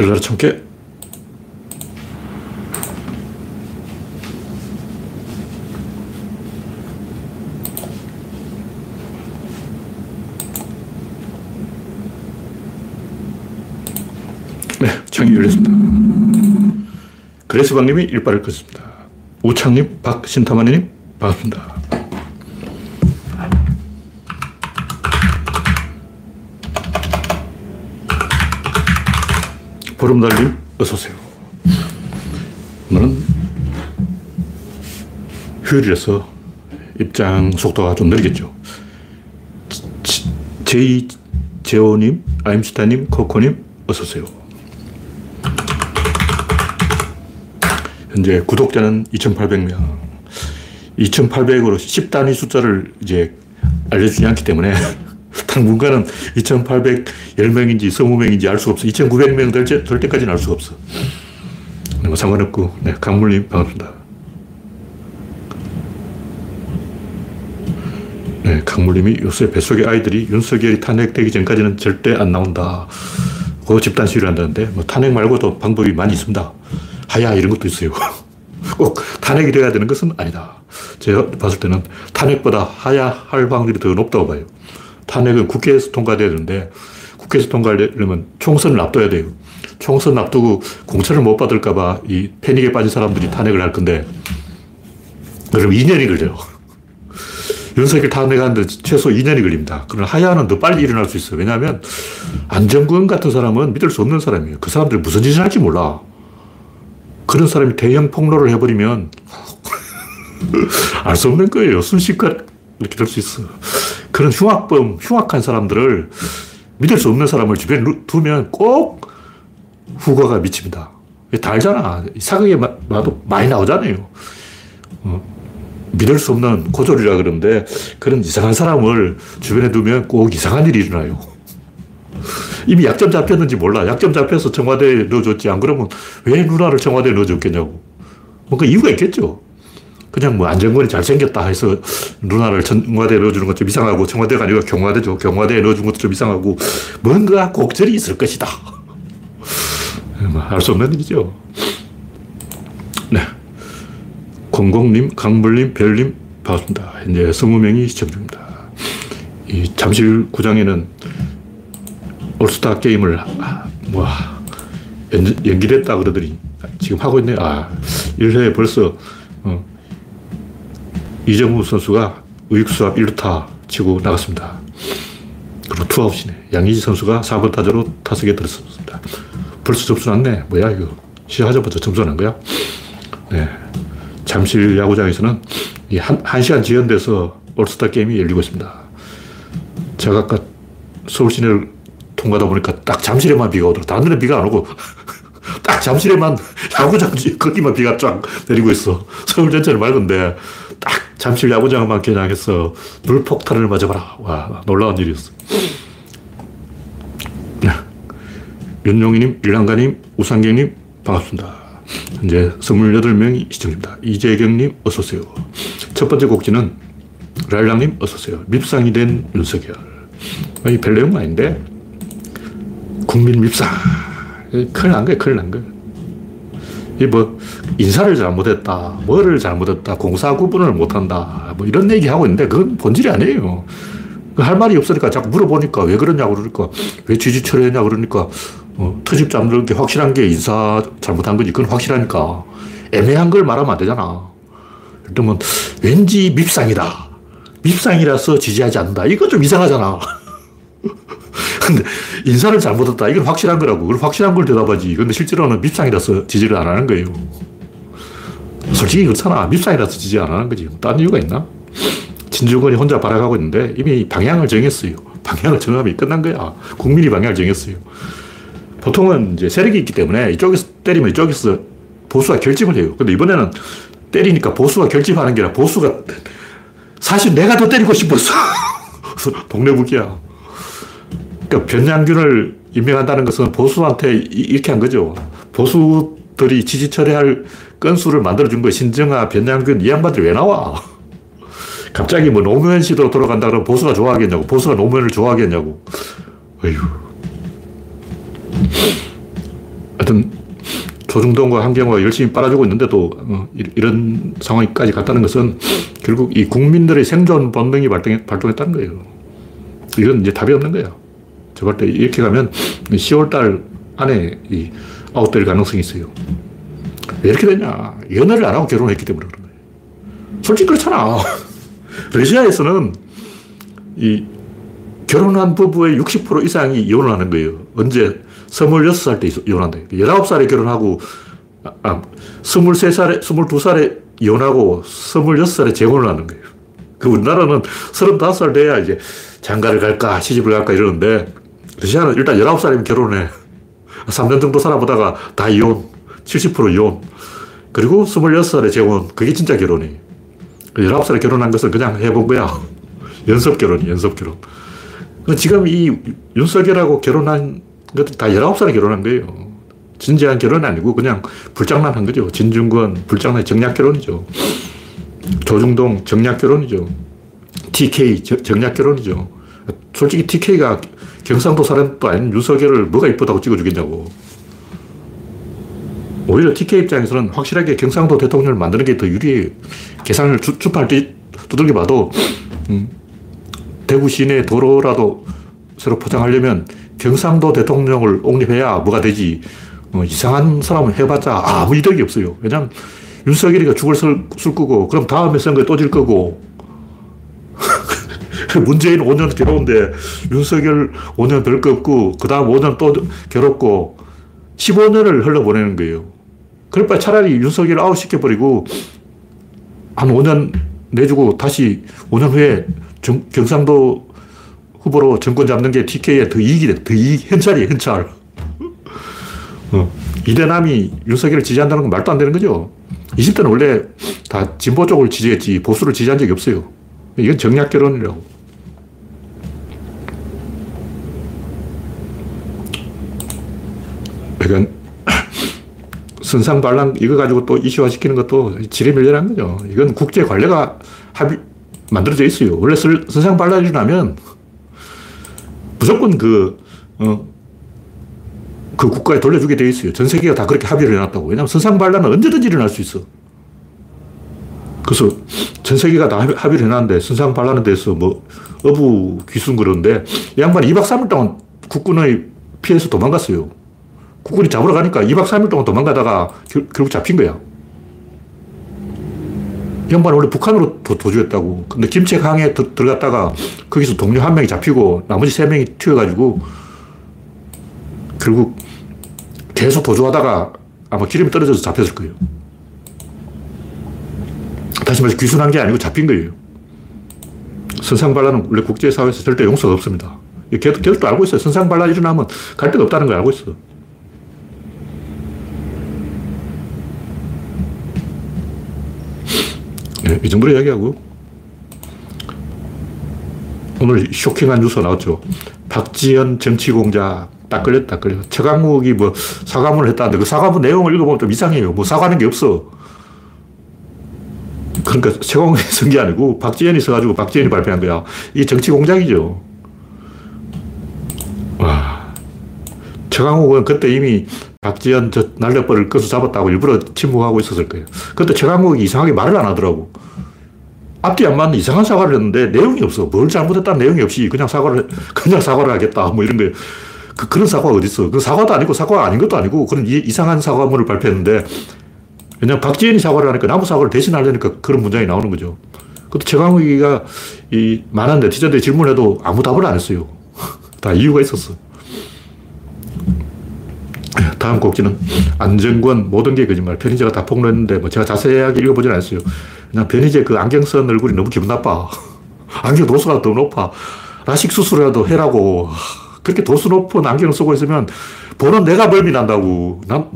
열나라 참깨. 네, 창이 열렸습니다. 그레스방님이 일발을 껐습니다. 우창님, 박신타마님, 반갑습니다. 보름달님, 어서오세요. 오늘은 휴일이라서 입장 속도가 좀 느리겠죠. 제이, 제오님, 아임스타님, 코코님, 어서오세요. 현재 구독자는 2,800명. 2,800으로 10단위 숫자를 이제 알려주지 않기 때문에 당분간은 2,810명인지 20명인지 알 수가 없어. 2,900명 될, 될 때까지는 알 수가 없어. 뭐 상관없고, 네, 강물님 반갑습니다. 네, 강물님이 요새 뱃속의 아이들이 윤석열이 탄핵되기 전까지는 절대 안 나온다. 그 집단 시위를 한다는데, 뭐 탄핵 말고도 방법이 많이 있습니다. 하야 이런 것도 있어요. 꼭 탄핵이 돼야 되는 것은 아니다. 제가 봤을 때는 탄핵보다 하야 할 확률이 더 높다고 봐요. 탄핵은 국회에서 통과돼야 되는데 국회에서 통과하려면 총선을 앞둬야 돼요. 총선 앞두고 공천을 못 받을까봐 이 패닉에 빠진 사람들이 탄핵을 할 건데 그럼 2년이 걸려요. 윤석열 탄핵하는데 최소 2년이 걸립니다. 그러나 하야는 더 빨리 일어날 수 있어요. 왜냐하면 안정권 같은 사람은 믿을 수 없는 사람이에요. 그 사람들이 무슨 짓을 할지 몰라. 그런 사람이 대형 폭로를 해버리면 알 수 없는 거예요. 순식간에 이렇게 될 수 있어. 그런 흉악범, 흉악한 사람들을 믿을 수 없는 사람을 주변에 두면 꼭 후과가 미칩니다. 다 알잖아. 사극에 봐도 많이 나오잖아요. 어, 믿을 수 없는 고졸이라 그러는데 그런 이상한 사람을 주변에 두면 꼭 이상한 일이 일어나요. 이미 약점 잡혔는지 몰라. 약점 잡혀서 청와대에 넣어줬지. 안 그러면 왜 누나를 청와대에 넣어줬겠냐고. 뭔가 이유가 있겠죠. 그냥 뭐 안정권이 잘생겼다 해서 누나를 청와대에 넣어주는 것좀 이상하고 청와대가 아니고 경화대죠. 경화대에 넣어준 것도 좀 이상하고 뭔가 곡절이 있을 것이다. 뭐 알수 없는 일이죠. 네. 공공님, 강물님, 별님, 반갑습니다. 현재 20명이 시청 중입니다. 이 잠실 구장에는 올스타 게임을 뭐 연, 기됐다 그러더니 지금 하고 있네. 아, 1회에 벌써 어, 이정우 선수가 의익수합 1루타 치고 나갔습니다. 그리고 투아웃이네. 양의지 선수가 4번 타자로 타석에 들었습니다. 벌써 점수 났네. 뭐야, 이거. 시작하자마자 점수 난 거야? 네. 잠실 야구장에서는 이 한, 한 시간 지연돼서 올스타 게임이 열리고 있습니다. 제가 아까 서울 시내를 통과하다 보니까 딱 잠실에만 비가 오더라. 다른 데는 비가 안 오고 딱 잠실에만 야구장 거기만 비가 쫙 내리고 있어. 서울 전체는 맑은데 딱 잠실 야구장만 겨냥해서 물폭탄을 맞아봐라. 와, 놀라운 일이었어. 윤용희님, 일랑가님, 우상경님, 반갑습니다. 현재 28명이 시청입니다. 이재경님, 어서오세요. 첫 번째 곡지는 랄랑님, 어서오세요. 밉상이 된 윤석열. 이별 내용 아닌데, 국민 밉상. 큰일 난 거야, 큰일 난 거야. 이 뭐, 인사를 잘못했다, 뭐를 잘못했다, 공사 구분을 못한다, 뭐 이런 얘기 하고 있는데 그건 본질이 아니에요. 그할 말이 없으니까 자꾸 물어보니까 왜 그러냐고 그러니까 왜 지지 처리했냐 그러니까 어, 트집 잡는 게 확실한 게 인사 잘못한 거지. 그건 확실하니까. 애매한 걸 말하면 안 되잖아. 그러면 왠지 밉상이다. 밉상이라서 지지하지 않는다. 이거 좀 이상하잖아. 근데 인사를 잘못했다. 이건 확실한 거라고. 그걸 확실한 걸 대답하지. 근데 실제로는 밉상이라서 지지를 안 하는 거예요. 솔직히 그렇잖아. 밉상이라서 지지 안 하는 거지. 딴 이유가 있나? 진주권이 혼자 발악하고 있는데 이미 방향을 정했어요. 방향을 정하면 끝난 거야. 국민이 방향을 정했어요. 보통은 이제 세력이 있기 때문에 이쪽에서 때리면 이쪽에서 보수가 결집을 해요. 근데 이번에는 때리니까 보수가 결집하는 게 아니라 보수가 사실 내가 더 때리고 싶었어. 동네북이야. 그러니까 변양균을 임명한다는 것은 보수한테 이렇게 한 거죠. 보수들이 지지 처리할 건수를 만들어준 거 신정아, 변양균 이 양반들이 왜 나와? 갑자기 뭐 노무현 시대로 돌아간다 그러면 보수가 좋아하겠냐고. 보수가 노무현을 좋아하겠냐고. 어휴. 하여튼 조중동과 한경화가 열심히 빨아주고 있는데도 어, 이런 상황까지 갔다는 것은 결국 이 국민들의 생존 본능이 발동, 발동했다는 거예요. 이건 이제 답이 없는 거예요. 저볼 때 이렇게 가면 10월 달 안에 이 아웃될 가능성이 있어요. 왜 이렇게 됐냐? 연애를 안 하고 결혼했기 때문에 그런 거예요. 솔직히 그렇잖아. 러시아에서는 이 결혼한 부부의 60% 이상이 이혼을 하는 거예요. 언제? 26살 때 이혼한다. 19살에 결혼하고, 아, 23살에, 22살에 이혼하고 26살에 재혼을 하는 거예요. 그 우리나라는 35살 돼야 이제 장가를 갈까, 시집을 갈까 이러는데, 러시아는 일단 19살이면 결혼해. 3년 정도 살아보다가 다 이혼. 70% 이혼. 그리고 26살에 재혼. 그게 진짜 결혼이. 19살에 결혼한 것은 그냥 해본 거야. 연습 결혼이, 연습 결혼. 지금 이 윤석열하고 결혼한 것들 다 19살에 결혼한 거예요. 진지한 결혼은 아니고 그냥 불장난 한 거죠. 진중권, 불장난 정략 결혼이죠. 조중동, 정략 결혼이죠. TK, 정략 결혼이죠. 솔직히 TK가 경상도 사람도 아닌 윤석열을 뭐가 이쁘다고 찍어주겠냐고. 오히려 TK 입장에서는 확실하게 경상도 대통령을 만드는 게 더 유리해요. 계산을 주, 주팔 두들겨 봐도, 음, 대구 시내 도로라도 새로 포장하려면 경상도 대통령을 옹립해야 뭐가 되지. 어, 이상한 사람은 해봤자 아무 이득이 없어요. 왜냐면 윤석열이가 죽을 술, 술 끄고 그럼 다음에 선거에 또 질 거고 문재인 5년 괴로운데 윤석열 5년 별거 없고 그 다음 5년 또 괴롭고 15년을 흘러보내는 거예요. 그럴 바에 차라리 윤석열 아웃시켜버리고 한 5년 내주고 다시 5년 후에 정, 경상도 후보로 정권 잡는 게 TK에 더 이익이 돼. 더 이익, 현찰이에요, 현찰. 어. 이대남이 윤석열을 지지한다는 건 말도 안 되는 거죠. 20대는 원래 다 진보 쪽을 지지했지 보수를 지지한 적이 없어요. 이건 정략 결혼이라고. 그러니까 선상반란 이거 가지고 또 이슈화 시키는 것도 지뢰멸렬한 거죠. 이건 국제 관례가 합의, 만들어져 있어요. 원래 선상반란이 나면 무조건 그, 어, 그 국가에 돌려주게 돼 있어요. 전 세계가 다 그렇게 합의를 해놨다고. 왜냐하면 선상반란은 언제든지 일어날 수 있어. 그래서 전 세계가 다 합의를 해놨는데 선상반란에 대해서 뭐 어부 귀순 그러는데 이 양반이 2박 3일 동안 국군의 피해서 도망갔어요. 국군이 잡으러 가니까 2박 3일 동안 도망가다가 결, 국 잡힌 거야. 이 양반은 원래 북한으로 도, 도주했다고. 근데 김책항에 드, 들어갔다가 거기서 동료 한 명이 잡히고 나머지 세 명이 튀어가지고 결국 계속 도주하다가 아마 기름이 떨어져서 잡혔을 거예요. 다시 말해서 귀순한 게 아니고 잡힌 거예요. 선상반란은 원래 국제사회에서 절대 용서가 없습니다. 걔도, 걔도 알고 있어요. 선상반란 일어나면 갈 데가 없다는 걸 알고 있어. 네, 이 정도로 이야기하고. 오늘 쇼킹한 뉴스 나왔죠. 박지현 정치공작 딱 걸렸다, 딱 걸려. 최강욱이 뭐 사과문을 했다는데 그 사과문 내용을 읽어보면 좀 이상해요. 뭐 사과하는 게 없어. 그러니까 최강욱이 쓴 게 아니고 박지현이 써가지고 박지현이 발표한 거야. 이게 정치 공작이죠. 와. 최강욱은 그때 이미 박지현 저 날려버릴 것을 잡았다고 일부러 침묵하고 있었을 거예요. 그때 최강욱이 이상하게 말을 안 하더라고. 앞뒤 안 맞는 이상한 사과를 했는데 내용이 없어. 뭘 잘못했다는 내용이 없이 그냥 사과를, 그냥 사과를 하겠다. 뭐 이런 거예요. 그, 그런 사과가 어딨어. 그 사과도 아니고 사과가 아닌 것도 아니고 그런 이, 이상한 사과문을 발표했는데 왜냐면 박지현이 사과를 하니까 나무 사과를 대신하려니까 그런 문장이 나오는 거죠. 그것도 최강욱이가 이 많은 네티즌들이 질문해도 아무 답을 안 했어요. 다 이유가 있었어. 다음 꼭지는 안정권 모든 게 거짓말. 편의자가 다 폭로했는데 뭐 제가 자세하게 읽어보진 않았어요. 그냥 변희재 그 안경 쓴 얼굴이 너무 기분 나빠. 안경 도수가 더 높아. 라식 수술이라도 해라고. 그렇게 도수 높은 안경을 쓰고 있으면 보는 내가 벌미 난다고. 난,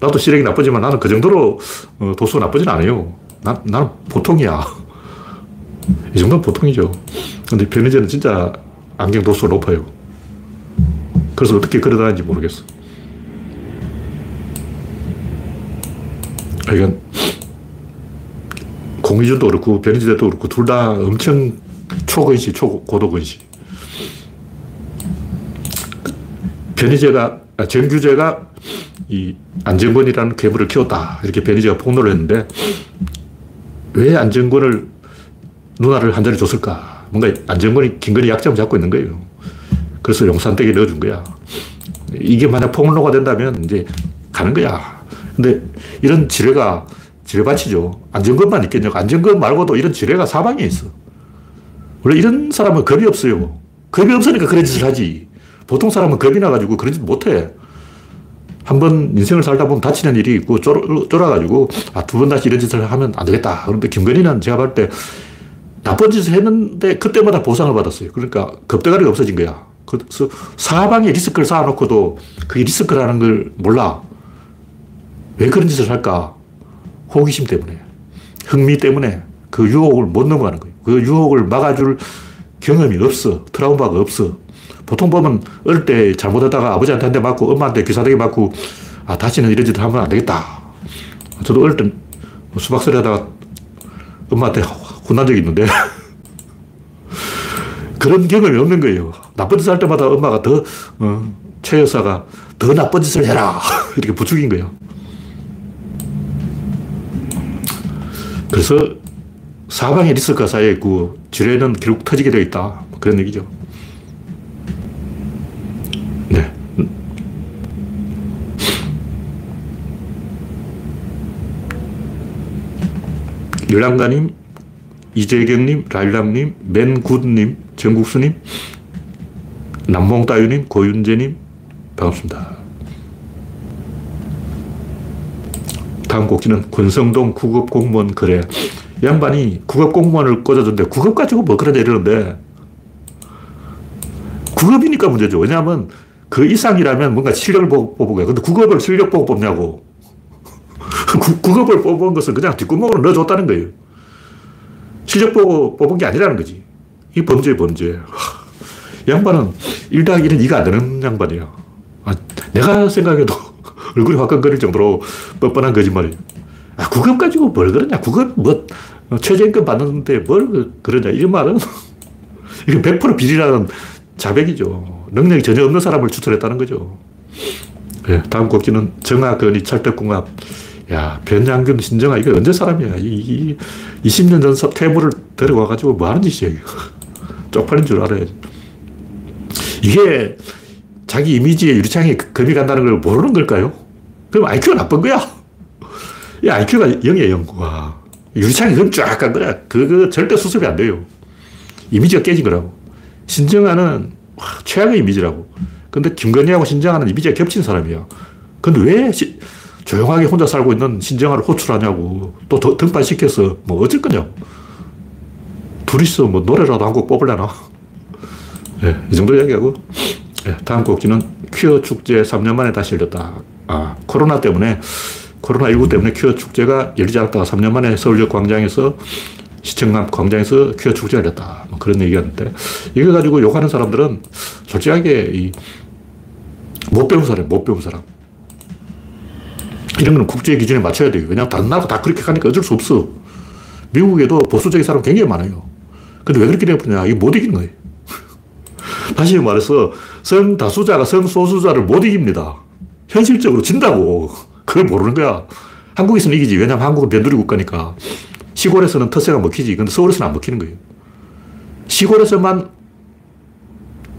나도 시력이 나쁘지만 나는 그 정도로 어, 도수가 나쁘진 않아요. 난, 나는 보통이야. 이 정도는 보통이죠. 근데 변희재는 진짜 안경 도수가 높아요. 그래서 어떻게 걸어다니는지 모르겠어. 이건 공희준도 그렇고 변희재도 그렇고 둘 다 엄청 초근시, 초고도근시. 변희재가 아, 정규제가 이 안정권이라는 괴물을 키웠다. 이렇게 베니지가 폭로를 했는데 왜 안정권을 누나를 한 자리 줬을까? 뭔가 안정권이 김건희 약점을 잡고 있는 거예요. 그래서 용산댁에 넣어준 거야. 이게 만약 폭로가 된다면 이제 가는 거야. 근데 이런 지뢰가 지뢰밭이죠. 안정권만 있겠냐고. 안정권 말고도 이런 지뢰가 사방에 있어. 원래 이런 사람은 겁이 없어요. 겁이 없으니까 그런 짓을 하지. 보통 사람은 겁이 나가지고 그런 짓 못해. 한 번 인생을 살다 보면 다치는 일이 있고 쫄아, 가지고 아, 두 번 다시 이런 짓을 하면 안 되겠다. 그런데 김건희는 제가 볼 때 나쁜 짓을 했는데 그때마다 보상을 받았어요. 그러니까 겁대가리가 없어진 거야. 그래서 사방에 리스크를 쌓아놓고도 그게 리스크라는 걸 몰라. 왜 그런 짓을 할까? 호기심 때문에. 흥미 때문에 그 유혹을 못 넘어가는 거예요. 그 유혹을 막아줄 경험이 없어. 트라우마가 없어. 보통 보면 어릴 때 잘못하다가 아버지한테 한 대 맞고 엄마한테 귀사대기 맞고 아, 다시는 이런 짓을 하면 안 되겠다. 저도 어릴 때 수박소리 하다가 엄마한테 혼난 적이 있는데 그런 경험이 없는 거예요. 나쁜 짓을 할 때마다 엄마가 더, 어, 최 여사가 더 나쁜 짓을 해라. 이렇게 부추긴 거예요. 그래서 사방에 리스크가 쌓여 있고 지뢰는 결국 터지게 되어 있다. 그런 얘기죠. 네. 열랑가님, 이재경님, 라일락님, 맨굿님, 정국수님, 남몽따유님, 고윤재님, 반갑습니다. 다음 곡지는 권성동 국업공무원 거래. 양반이 국업공무원을 꽂아준데 국업 가지고 뭐 그러냐 이러는데 국업이니까 문제죠. 왜냐하면 그 이상이라면 뭔가 실력을 뽑은 거야. 근데 국업을 실력 보고 뽑냐고. 국업을 뽑은 것은 그냥 뒷구멍으로 넣어줬다는 거예요. 실력 보고 뽑은 게 아니라는 거지. 이 범죄, 범죄. 양반은 1당 1은 2가 안 되는 양반이야. 아, 내가 생각해도 얼굴이 화끈거릴 정도로 뻔뻔한 거짓말이에요. 아, 국업 가지고 뭘 그러냐. 국업 뭐, 최저임금 받는데 뭘 그, 그러냐. 이런 말은 이게 100% 비리라는 자백이죠. 능력이 전혀 없는 사람을 추천했다는 거죠. 네, 다음 곡지는 정하건이 찰떡궁합. 야, 변양균, 신정아, 이거 언제 사람이야? 이, 이 20년 전 태물을 데려와가지고 뭐 하는 짓이야, 이거. 쪽팔린 줄 알아야 이게 자기 이미지에 유리창에 금이 간다는 걸 모르는 걸까요? 그럼 IQ가 나쁜 거야. 이 IQ가 0이에요, 0. 와. 유리창이 그럼 쫙 간 거야. 그거 절대 수습이 안 돼요. 이미지가 깨진 거라고. 신정아는 와, 최악의 이미지라고. 근데 김건희하고 신정아는 이미지가 겹친 사람이야. 근데 왜 시, 조용하게 혼자 살고 있는 신정아를 호출하냐고. 또 등판시켜서 뭐 어쩔 거냐고. 둘이서 뭐 노래라도 한 곡 뽑으려나. 네, 이 정도 이야기하고. 네, 다음 곡지는 퀴어 축제 3년 만에 다시 열렸다. 아, 코로나 때문에, 코로나19 때문에 퀴어 축제가 열리지 않았다가 3년 만에 서울역 광장에서 시청 광장에서 퀴어 축제가 열렸다. 뭐 그런 얘기였는데, 이거 가지고 욕하는 사람들은 솔직하게 이, 못 배운 사람, 못 배운 사람. 이런 건 국제 기준에 맞춰야 돼요. 왜냐하면 다른 나라가 다 그렇게 가니까 어쩔 수 없어. 미국에도 보수적인 사람 굉장히 많아요. 근데 왜 그렇게 되었냐? 이게 못 이긴 거예요. 다시 말해서 성다수자가 성소수자를 못 이깁니다. 현실적으로 진다고. 그걸 모르는 거야. 한국에서는 이기지. 왜냐하면 한국은 변두리 국가니까. 시골에서는 터세가 먹히지. 근데 서울에서는 안 먹히는 거예요. 시골에서만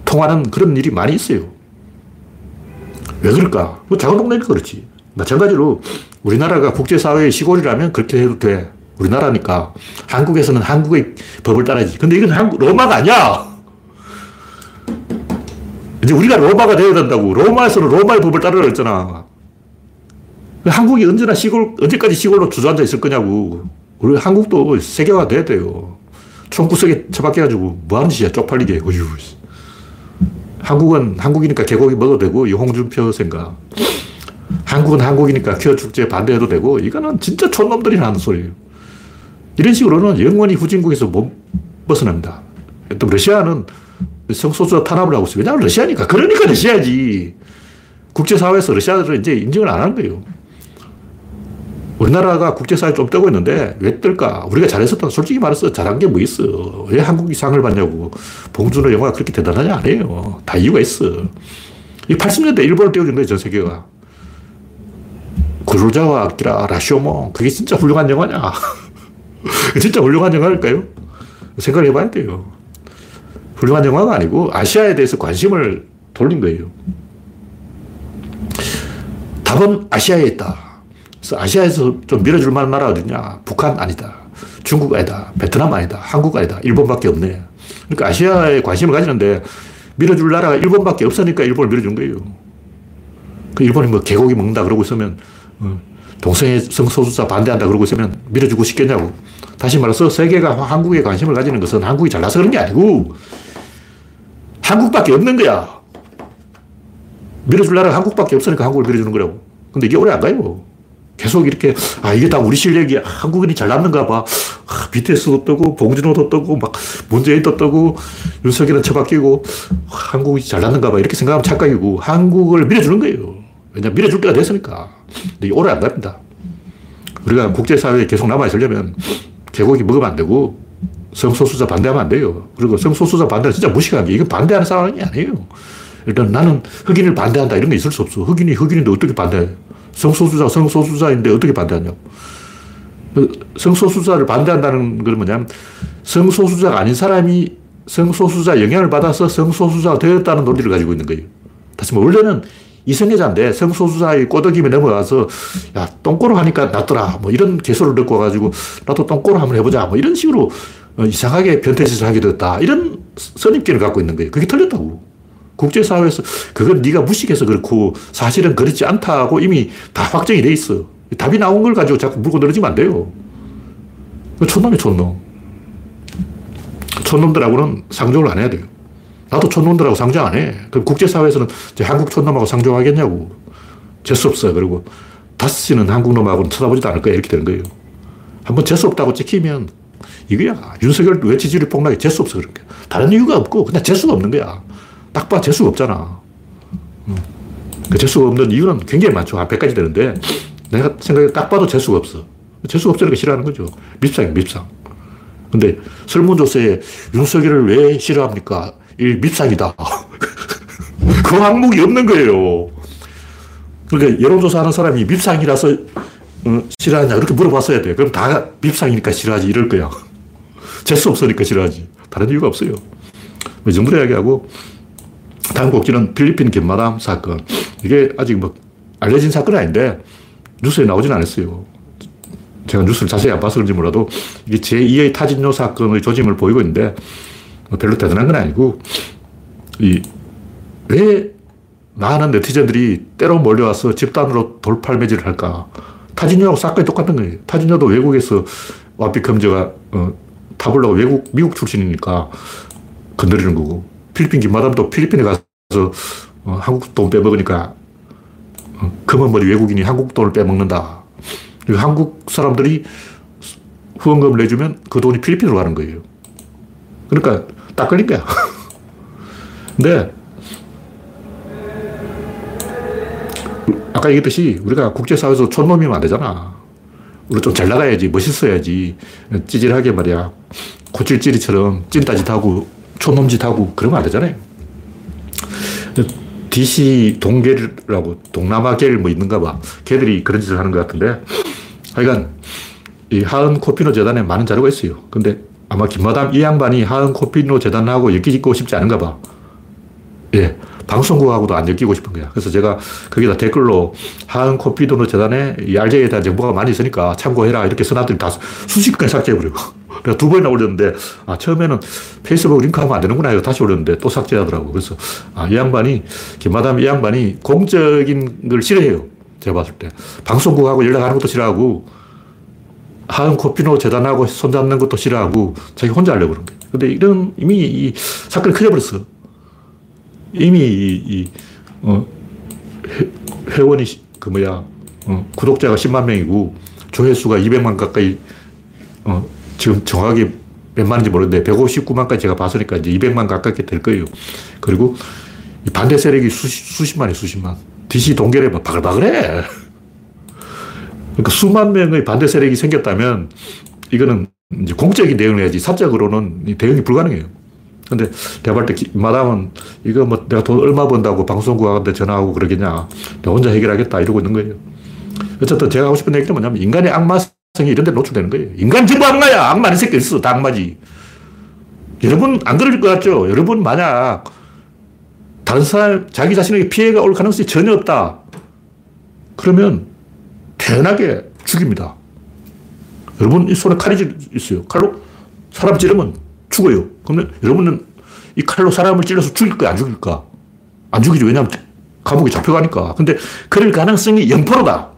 통하는 그런 일이 많이 있어요. 왜 그럴까? 뭐 작은 동네니까 그렇지. 마찬가지로 우리나라가 국제사회의 시골이라면 그렇게 해도 돼. 우리나라니까. 한국에서는 한국의 법을 따라야지. 근데 이건 한국, 로마가 아니야! 이제 우리가 로마가 되어야 된다고. 로마에서는 로마의 법을 따르라 했잖아. 한국이 언제나 시골, 언제까지 시골로 주저앉아 있을 거냐고. 우리 한국도 세계화 돼야 돼요. 총구석에 처박혀가지고 뭐 하는 짓이야, 쪽팔리게. 어휴. 한국은 한국이니까 개고기 먹어도 되고, 이 홍준표 생각. 한국은 한국이니까 퀴어 축제 반대해도 되고, 이거는 진짜 촌놈들이 하는 소리예요. 이런 식으로는 영원히 후진국에서 못 벗어납니다. 또 러시아는 성소수자 탄압을 하고 있어요. 왜냐하면 러시아니까. 그러니까 러시아지. 국제사회에서 러시아를 이제 인정을 안 하는 거예요. 우리나라가 국제사회 좀 뜨고 있는데 왜 뜰까? 우리가 잘했었다. 솔직히 말해서 잘한 게 뭐 있어. 왜 한국이 상을 받냐고. 봉준호 영화가 그렇게 대단하지 않아요. 다 이유가 있어. 이 80년대 일본을 띄워준 거예요, 전 세계가. 구로자와 아키라, 라쇼모. 그게 진짜 훌륭한 영화냐? 진짜 훌륭한 영화일까요? 생각을 해봐야 돼요. 훌륭한 영화가 아니고 아시아에 대해서 관심을 돌린 거예요. 답은 아시아에 있다. 그래서 아시아에서 좀 밀어줄 만한 나라 어디냐? 북한 아니다. 중국 아니다. 베트남 아니다. 한국 아니다. 일본밖에 없네. 그러니까 아시아에 관심을 가지는데 밀어줄 나라가 일본밖에 없으니까 일본을 밀어준 거예요. 그 일본이 뭐 개고기 먹는다 그러고 있으면 어, 동성애 성소수자 반대한다 그러고 있으면 밀어주고 싶겠냐고. 다시 말해서 세계가 한국에 관심을 가지는 것은 한국이 잘나서 그런 게 아니고 한국밖에 없는 거야. 밀어줄 나라가 한국밖에 없으니까 한국을 밀어주는 거라고. 근데 이게 오래 안 가요. 계속 이렇게, 아, 이게 다 우리 실력이 아, 한국인이 잘났는가 봐. 아, BTS도 뜨고, 봉준호도 뜨고, 막, 문재인도 뜨고, 윤석열은 처박히고, 아, 한국이 잘났는가 봐. 이렇게 생각하면 착각이고, 한국을 밀어주는 거예요. 왜냐 밀어줄 때가 됐으니까. 근데 이게 오래 안 갑니다. 우리가 국제사회에 계속 남아있으려면, 개고기 먹으면 안 되고, 성소수자 반대하면 안 돼요. 그리고 성소수자 반대는 진짜 무식한 게, 이건 반대하는 상황이 아니에요. 일단 나는 흑인을 반대한다 이런 게 있을 수 없어. 흑인이 흑인인데 어떻게 반대해? 성소수자, 성소수자인데 어떻게 반대하냐고. 성소수자를 반대한다는 건 뭐냐면 성소수자가 아닌 사람이 성소수자 영향을 받아서 성소수자가 되었다는 논리를 가지고 있는 거예요. 다시 말 원래는 이성애자인데 성소수자의 꼬덕임에 넘어가서 야 똥꼬로 하니까 낫더라 뭐 이런 개소를 듣고 와가지고 나도 똥꼬로 한번 해보자 뭐 이런 식으로 어, 이상하게 변태짓을 하게 됐다 이런 선입견을 갖고 있는 거예요. 그게 틀렸다고. 국제사회에서 그걸 네가 무식해서 그렇고 사실은 그렇지 않다고 이미 다 확정이 돼 있어. 답이 나온 걸 가지고 자꾸 물고 늘어지면 안 돼요. 촌놈이 촌놈. 촌놈들하고는 상종을 안 해야 돼요. 나도 촌놈들하고 상종 안 해. 그럼 국제사회에서는 한국 촌놈하고 상종하겠냐고. 재수 없어. 그리고 다스는 한국 놈하고는 쳐다보지도 않을 거야. 이렇게 되는 거예요. 한번 재수 없다고 찍히면 이거야. 윤석열 왜 지지율이 폭락해? 재수 없어. 그런 게. 다른 이유가 없고 그냥 재수가 없는 거야. 딱 봐, 재수가 없잖아. 그 재수가 없는 이유는 굉장히 많죠. 한 100가지 되는데, 내가 생각에 딱 봐도 재수가 없어. 재수가 없으니까 싫어하는 거죠. 밉상이야, 밉상. 근데 설문조사에 윤석열을 왜 싫어합니까? 이 밉상이다. 그 항목이 없는 거예요. 그러니까 여론조사 하는 사람이 밉상이라서 어, 싫어하냐 이렇게 물어봤어야 돼. 그럼 다 밉상이니까 싫어하지 이럴 거야. 재수 없으니까 싫어하지. 다른 이유가 없어요. 이 정도 이야기하고 다음 곡지는 필리핀 김마담 사건. 이게 아직 뭐 알려진 사건은 아닌데 뉴스에 나오진 않았어요. 제가 뉴스를 자세히 안 봐서 그런지 몰라도 이게 제2의 타진요 사건의 조짐을 보이고 있는데 뭐 별로 대단한 건 아니고 이 왜 많은 네티즌들이 때로 몰려와서 집단으로 돌팔매질을 할까? 타진요하고 사건이 똑같은 거예요. 타진요도 외국에서 와피 검저가 어, 타블로가 외국, 미국 출신이니까 건드리는 거고 필리핀 김마담도 필리핀에 가서 어, 한국 돈 빼먹으니까 어, 검은 머리 외국인이 한국 돈을 빼먹는다. 한국 사람들이 후원금을 내주면 그 돈이 필리핀으로 가는 거예요. 그러니까 딱 걸린 거야. 근데 아까 얘기했듯이 우리가 국제사회에서 촌놈이면 안 되잖아. 우리 좀 잘 나가야지, 멋있어야지. 찌질하게 말이야. 고찔찔이처럼 찐따짓 하고 촌놈짓 하고 그러면 안 되잖아요. DC 동계라고 동남아계를 뭐 있는가 봐. 걔들이 그런 짓을 하는 것 같은데 하여간 이 하은 코피노 재단에 많은 자료가 있어요. 근데 아마 김마담 이 양반이 하은 코피노 재단하고 엮이고 싶지 않은가 봐. 예. 방송국하고도 안 엮이고 싶은 거야. 그래서 제가 거기다 댓글로 하은 코피노 재단에 이 RJ에 대한 정보가 많이 있으니까 참고해라. 이렇게 써놨더니 다 수십 건 삭제해버리고. 내가 두 번이나 올렸는데, 아, 처음에는 페이스북 링크하면 안 되는구나. 이거 다시 올렸는데 또 삭제하더라고. 그래서, 아, 이 양반이, 김마담 이 양반이 공적인 걸 싫어해요. 제가 봤을 때. 방송국하고 연락하는 것도 싫어하고, 하은 코피노 재단하고 손잡는 것도 싫어하고, 자기 혼자 하려고 그런 거예요. 근데 이런, 이미 이 사건이 커져버렸어. 이미 이, 이 어, 회, 회원이, 그 뭐야, 어, 구독자가 10만 명이고, 조회수가 200만 가까이, 어, 지금 정확하게 몇 만인지 모르는데 159만까지 제가 봤으니까 이제 200만 가깝게 될 거예요. 그리고 반대 세력이 수십, 수십만이 수십만. DC 동결에 막 바글바글해. 그러니까 수만 명의 반대 세력이 생겼다면 이거는 이제 공적인 대응을 해야지 사적으로는 대응이 불가능해요. 근데 내가 볼 때 마담은 이거 뭐 내가 돈 얼마 번다고 방송국한테 전화하고 그러겠냐. 내가 혼자 해결하겠다 이러고 있는 거예요. 어쨌든 제가 하고 싶은 얘기는 뭐냐면 인간의 악마성이 이런 데 노출되는 거예요. 인간 전부 악마야. 악마 아닌 새끼 있어. 다 악마지. 여러분 안 그럴 것 같죠? 여러분 만약 다른 사람, 자기 자신에게 피해가 올 가능성이 전혀 없다. 그러면 태연하게 죽입니다. 여러분 이 손에 칼이 있어요. 칼로 사람 찌르면 죽어요. 그러면 여러분은 이 칼로 사람을 찔러서 죽일까 안 죽일까? 안 죽이죠. 왜냐하면 감옥에 잡혀가니까. 근데 그럴 가능성이 0%다.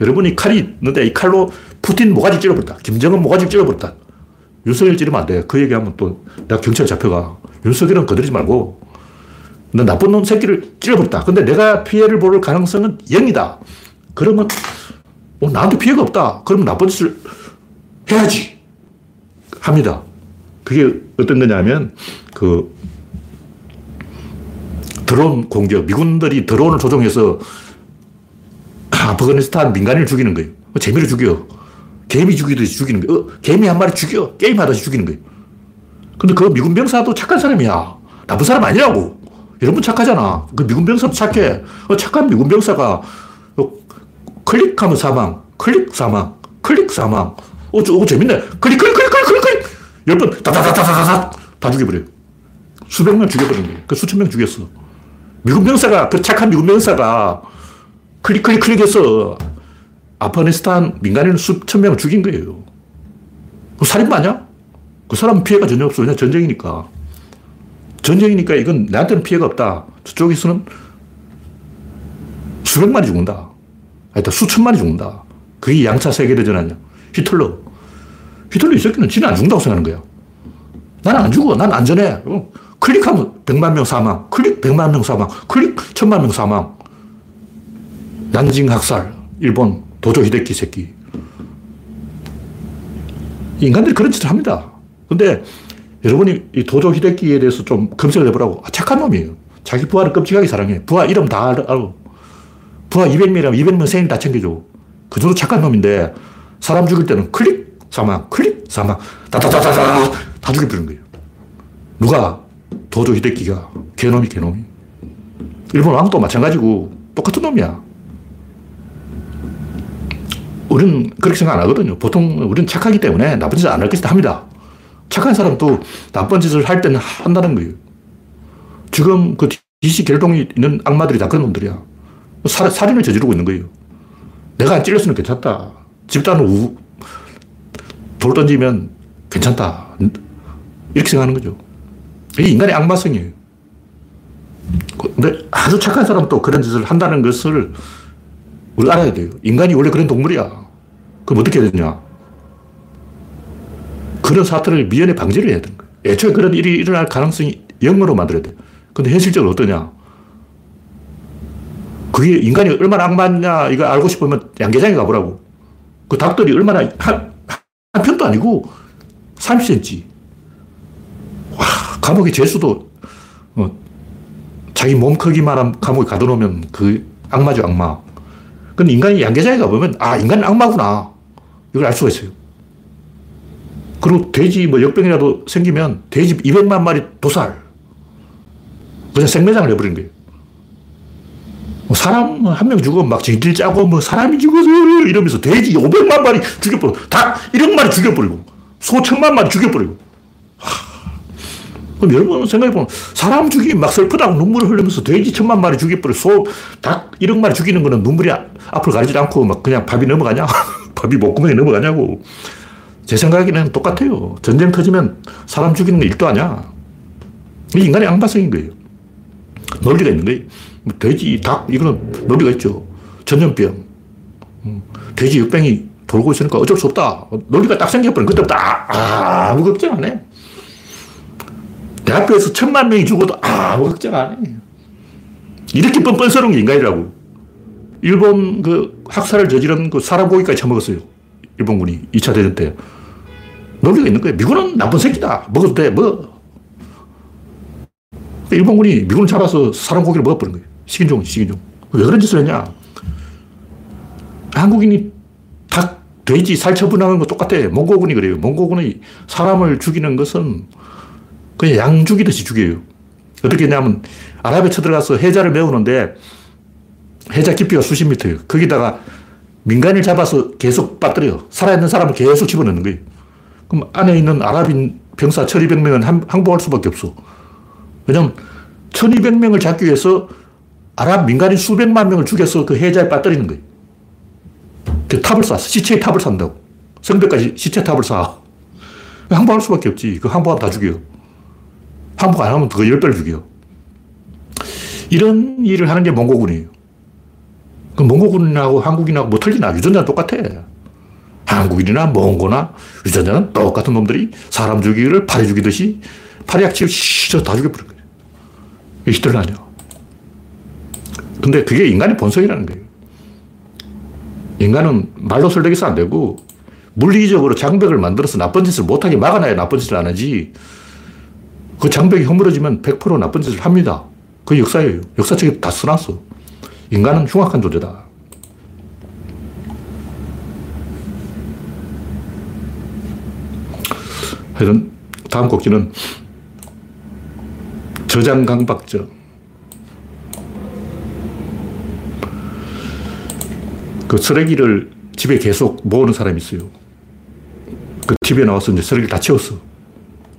여러분이 칼이 있는데 이 칼로 푸틴 모가지 찔러버렸다. 김정은 모가지 찔러버렸다. 윤석열 찌르면 안 돼. 그 얘기하면 또 내가 경찰 잡혀가. 윤석열은 거들지 말고 너 나쁜 놈 새끼를 찔러버렸다. 근데 내가 피해를 볼 가능성은 0이다. 그러면 어, 나한테 피해가 없다. 그러면 나쁜 짓을 해야지. 합니다. 그게 어떤 거냐면 그 드론 공격, 미군들이 드론을 조종해서 아프가니스탄 민간인을 죽이는 거예요. 재미로 죽여. 개미 죽이듯이 죽이는 거예요. 어, 개미 한 마리 죽여. 게임하듯이 죽이는 거예요. 근데 그 미군 병사도 착한 사람이야. 나쁜 사람 아니라고. 여러분 착하잖아. 그 미군 병사도 착해. 어, 착한 미군 병사가 어, 클릭하면 사망, 클릭 사망, 클릭 사망. 어, 저, 어, 재밌네. 클릭, 클릭, 클릭, 클릭, 클릭. 열 번, 다다다다다다 다 죽여버려. 수백 명 죽여버린 거예요. 그 수천 명 죽였어. 미군 병사가, 그 착한 미군 병사가 클릭, 클릭, 클릭해서 아프가니스탄 민간인 수천 명을 죽인 거예요. 그 살인마 아니야? 그 사람 피해가 전혀 없어. 그냥 전쟁이니까. 전쟁이니까 이건 나한테는 피해가 없다. 저쪽에서는 수백만이 죽는다. 하여튼 수천만이 죽는다. 그게 양차 세계대전 아니야. 히틀러. 히틀러 이 새끼는 지는 안 죽는다고 생각하는 거야. 나는 안 죽어. 난 안전해. 어? 클릭하면 100만 명 사망. 클릭 100만 명 사망. 클릭 1000만 명 사망. 난징 학살. 일본 도조 히데키 새끼. 인간들이 그런 짓을 합니다. 근데 여러분이 이 도조 히데키에 대해서 좀 검색을 해보라고. 아, 착한 놈이에요. 자기 부하를 끔찍하게 사랑해. 부하 이름 다 알고. 부하 200명이라면 200명 생일 다 챙겨줘. 그 정도 착한 놈인데 사람 죽일 때는 클릭 사망, 클릭 사망, 다다다다다 다 죽여버리는 거예요. 누가? 도조 히데키가. 개놈이 개놈이. 일본 왕도 마찬가지고 똑같은 놈이야. 우리는 그렇게 생각 안 하거든요. 보통 우리는 착하기 때문에 나쁜 짓을 안 할 것이다 합니다. 착한 사람도 나쁜 짓을 할 때는 한다는 거예요. 지금 그 DC 결동이 있는 악마들이 다 그런 놈들이야. 살, 살인을 저지르고 있는 거예요. 내가 안 찔렸으면 괜찮다. 집단 우, 돌 던지면 괜찮다. 이렇게 생각하는 거죠. 이게 인간의 악마성이에요. 근데 아주 착한 사람도 그런 짓을 한다는 것을 우리 알아야 돼요. 인간이 원래 그런 동물이야. 그럼 어떻게 해야 되냐? 그런 사태를 미연에 방지를 해야 되는 거예요. 애초에 그런 일이 일어날 가능성이 0으로 만들어야 돼 근데 현실적으로 어떠냐? 그게 인간이 얼마나 악마냐, 이거 알고 싶으면 양계장에 가보라고. 그 닭들이 얼마나, 아니고 30cm. 와, 감옥에 재수도, 어, 자기 몸 크기만 한 감옥에 가둬놓으면 그 악마죠, 악마. 근데 인간이 양계장에 가보면, 아, 인간은 악마구나. 이걸 알 수가 있어요. 그리고 돼지 뭐 역병이라도 생기면 돼지 200만 마리 도살. 그냥 생매장을 해버린 거예요. 뭐 사람 한 명 죽으면 막 징질 짜고 뭐 사람이 죽어서 이러면서 돼지 500만 마리 죽여버리고 닭 1억 마리 죽여버리고 소 천만 마리 죽여버리고 그럼 여러분 생각해보면 사람 죽이면 막 슬프다고 눈물을 흘리면서 돼지 천만 마리 죽여버리고 소, 닭 1억 마리 죽이는 거는 눈물이 앞으로 가리지 않고 막 그냥 밥이 넘어가냐? 밥이 목구멍에 넘어가냐고. 제 생각에는 똑같아요. 전쟁 터지면 사람 죽이는 게 일도 아니야. 이 인간의 악마성인 거예요. 논리가 있는 거예요. 뭐 돼지, 닭, 이거는 논리가 있죠. 전염병. 음, 돼지 역병이 돌고 있으니까 어쩔 수 없다. 논리가 딱 생겨버린 그때부터 아, 아무 걱정 안 해. 내 앞에서 천만 명이 죽어도 아무 걱정 안 해. 이렇게 뻔뻔스러운 게 인간이라고. 일본 그 학살을 저지른 그 사람 고기까지 처먹었어요. 일본군이 2차 대전 때. 논리가 있는 거예요. 미군은 나쁜 새끼다. 먹어도 돼, 뭐. 일본군이 미군을 잡아서 사람 고기를 먹어버린 거예요. 식인종, 식인종. 왜 그런 짓을 했냐? 한국인이 닭, 돼지 살 처분하는 거 똑같아. 몽고군이 그래요. 몽고군이 사람을 죽이는 것은 그냥 양 죽이듯이 죽여요. 어떻게 했냐면 아랍에 쳐들어가서 해자를 메우는데 해자 깊이가 수십 미터예요. 거기다가 민간인 잡아서 계속 빠뜨려요. 살아있는 사람을 계속 집어넣는 거예요. 그럼 안에 있는 아랍인 병사 1200명은 항복할 수밖에 없어. 왜냐면 1200명을 잡기 위해서 아랍 민간인 수백만 명을 죽여서 그 해자에 빠뜨리는 거예요. 그 탑을 쌓아. 시체의 탑을 산다고. 성벽까지 시체 탑을 쌓아. 항복할 수밖에 없지. 그 항복하면 다 죽여. 항복 안 하면 그 10배를 죽여. 이런 일을 하는 게 몽고군이에요. 그 몽고군하고 한국인하고 뭐 틀리나? 유전자는 똑같아. 한국인이나 몽고나 유전자는 똑같은 놈들이 사람 죽이기를 파리 죽이듯이 파리약치를 시저 다 죽여버린 거예요. 히틀러 아니야. 근데 그게 인간의 본성이라는 거예요. 인간은 말로 설득해서 안 되고 물리적으로 장벽을 만들어서 나쁜 짓을 못하게 막아놔야 나쁜 짓을 안 하지. 그 장벽이 허물어지면 100% 나쁜 짓을 합니다. 그 역사예요. 역사책에 다 써놨어. 인간은 흉악한 존재다. 하여튼 다음 곡지는 저장강박증. 그 쓰레기를 집에 계속 모으는 사람이 있어요. 그 집에 나와서 이제 쓰레기를 다 채웠어.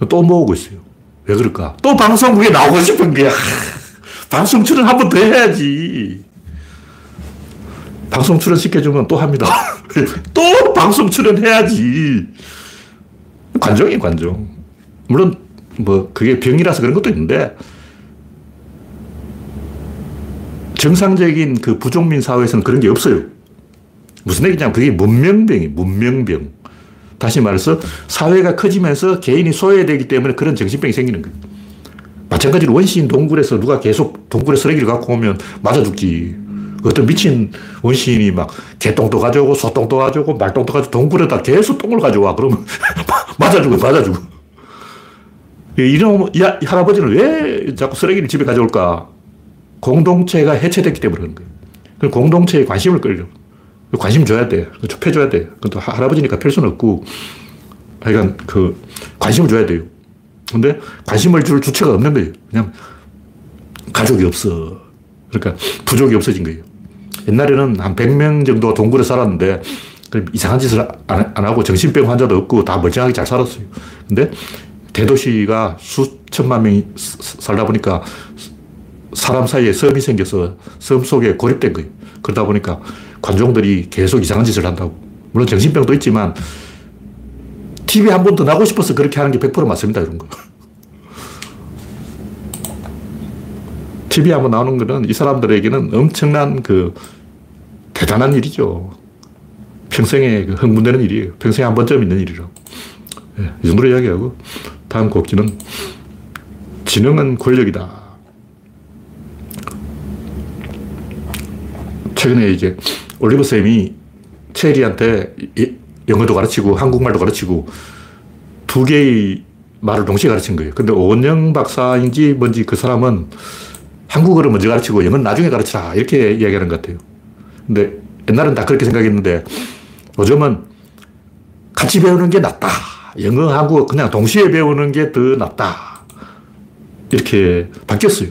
또 모으고 있어요. 왜 그럴까? 또 방송국에 나오고 싶은 거야. 방송 출연 한 번 더 해야지. 방송 출연 시켜주면 또 합니다. 또 방송 출연해야지. 관종이에요, 관종. 물론, 뭐, 그게 병이라서 그런 것도 있는데, 정상적인 그 부족민 사회에서는 그런 게 없어요. 무슨 얘기냐면 그게 문명병이 문명병. 다시 말해서 사회가 커지면서 개인이 소외되기 때문에 그런 정신병이 생기는 거예요. 마찬가지로 원시인 동굴에서 누가 계속 동굴에 쓰레기를 갖고 오면 맞아 죽지. 어떤 미친 원시인이 막 개똥도 가져오고 소똥도 가져오고 말똥도 가져오고 동굴에다 계속 똥을 가져와. 그러면 맞아 죽어, 맞아 죽어. 이놈, 이 할아버지는 왜 자꾸 쓰레기를 집에 가져올까? 공동체가 해체됐기 때문에 그런 거예요. 공동체에 관심을 끌려. 관심 줘야 돼. 좁혀줘야 돼. 그것도 할아버지니까 펼 수는 없고, 하여간 그, 관심을 줘야 돼요. 근데 관심을 줄 주체가 없는 거예요. 그냥 가족이 없어. 그러니까 부족이 없어진 거예요. 옛날에는 한 100명 정도 동굴에 살았는데, 이상한 짓을 안, 안 하고 정신병 환자도 없고 다 멀쩡하게 잘 살았어요. 근데 대도시가 수천만 명이 살다 보니까 사람 사이에 섬이 생겨서 섬 속에 고립된 거예요. 그러다 보니까 관종들이 계속 이상한 짓을 한다고. 물론 정신병도 있지만 TV 한 번 더 나고 싶어서 그렇게 하는 게 100% 맞습니다. 이런 거. TV 한 번 나오는 거는 이 사람들에게는 엄청난 그 대단한 일이죠. 평생에 그 흥분되는 일이에요. 평생에 한 번쯤 있는 일이라고. 네, 이 정도로 이야기하고 다음 곡지는 지능은 권력이다. 최근에 이제 올리버 쌤이 체리한테 영어도 가르치고 한국말도 가르치고 두 개의 말을 동시에 가르친 거예요. 근데 오원영 박사인지 뭔지 그 사람은 한국어를 먼저 가르치고 영어는 나중에 가르치라. 이렇게 이야기하는 것 같아요. 근데 옛날엔 다 그렇게 생각했는데 요즘은 같이 배우는 게 낫다. 영어, 한국어 그냥 동시에 배우는 게 더 낫다. 이렇게 바뀌었어요.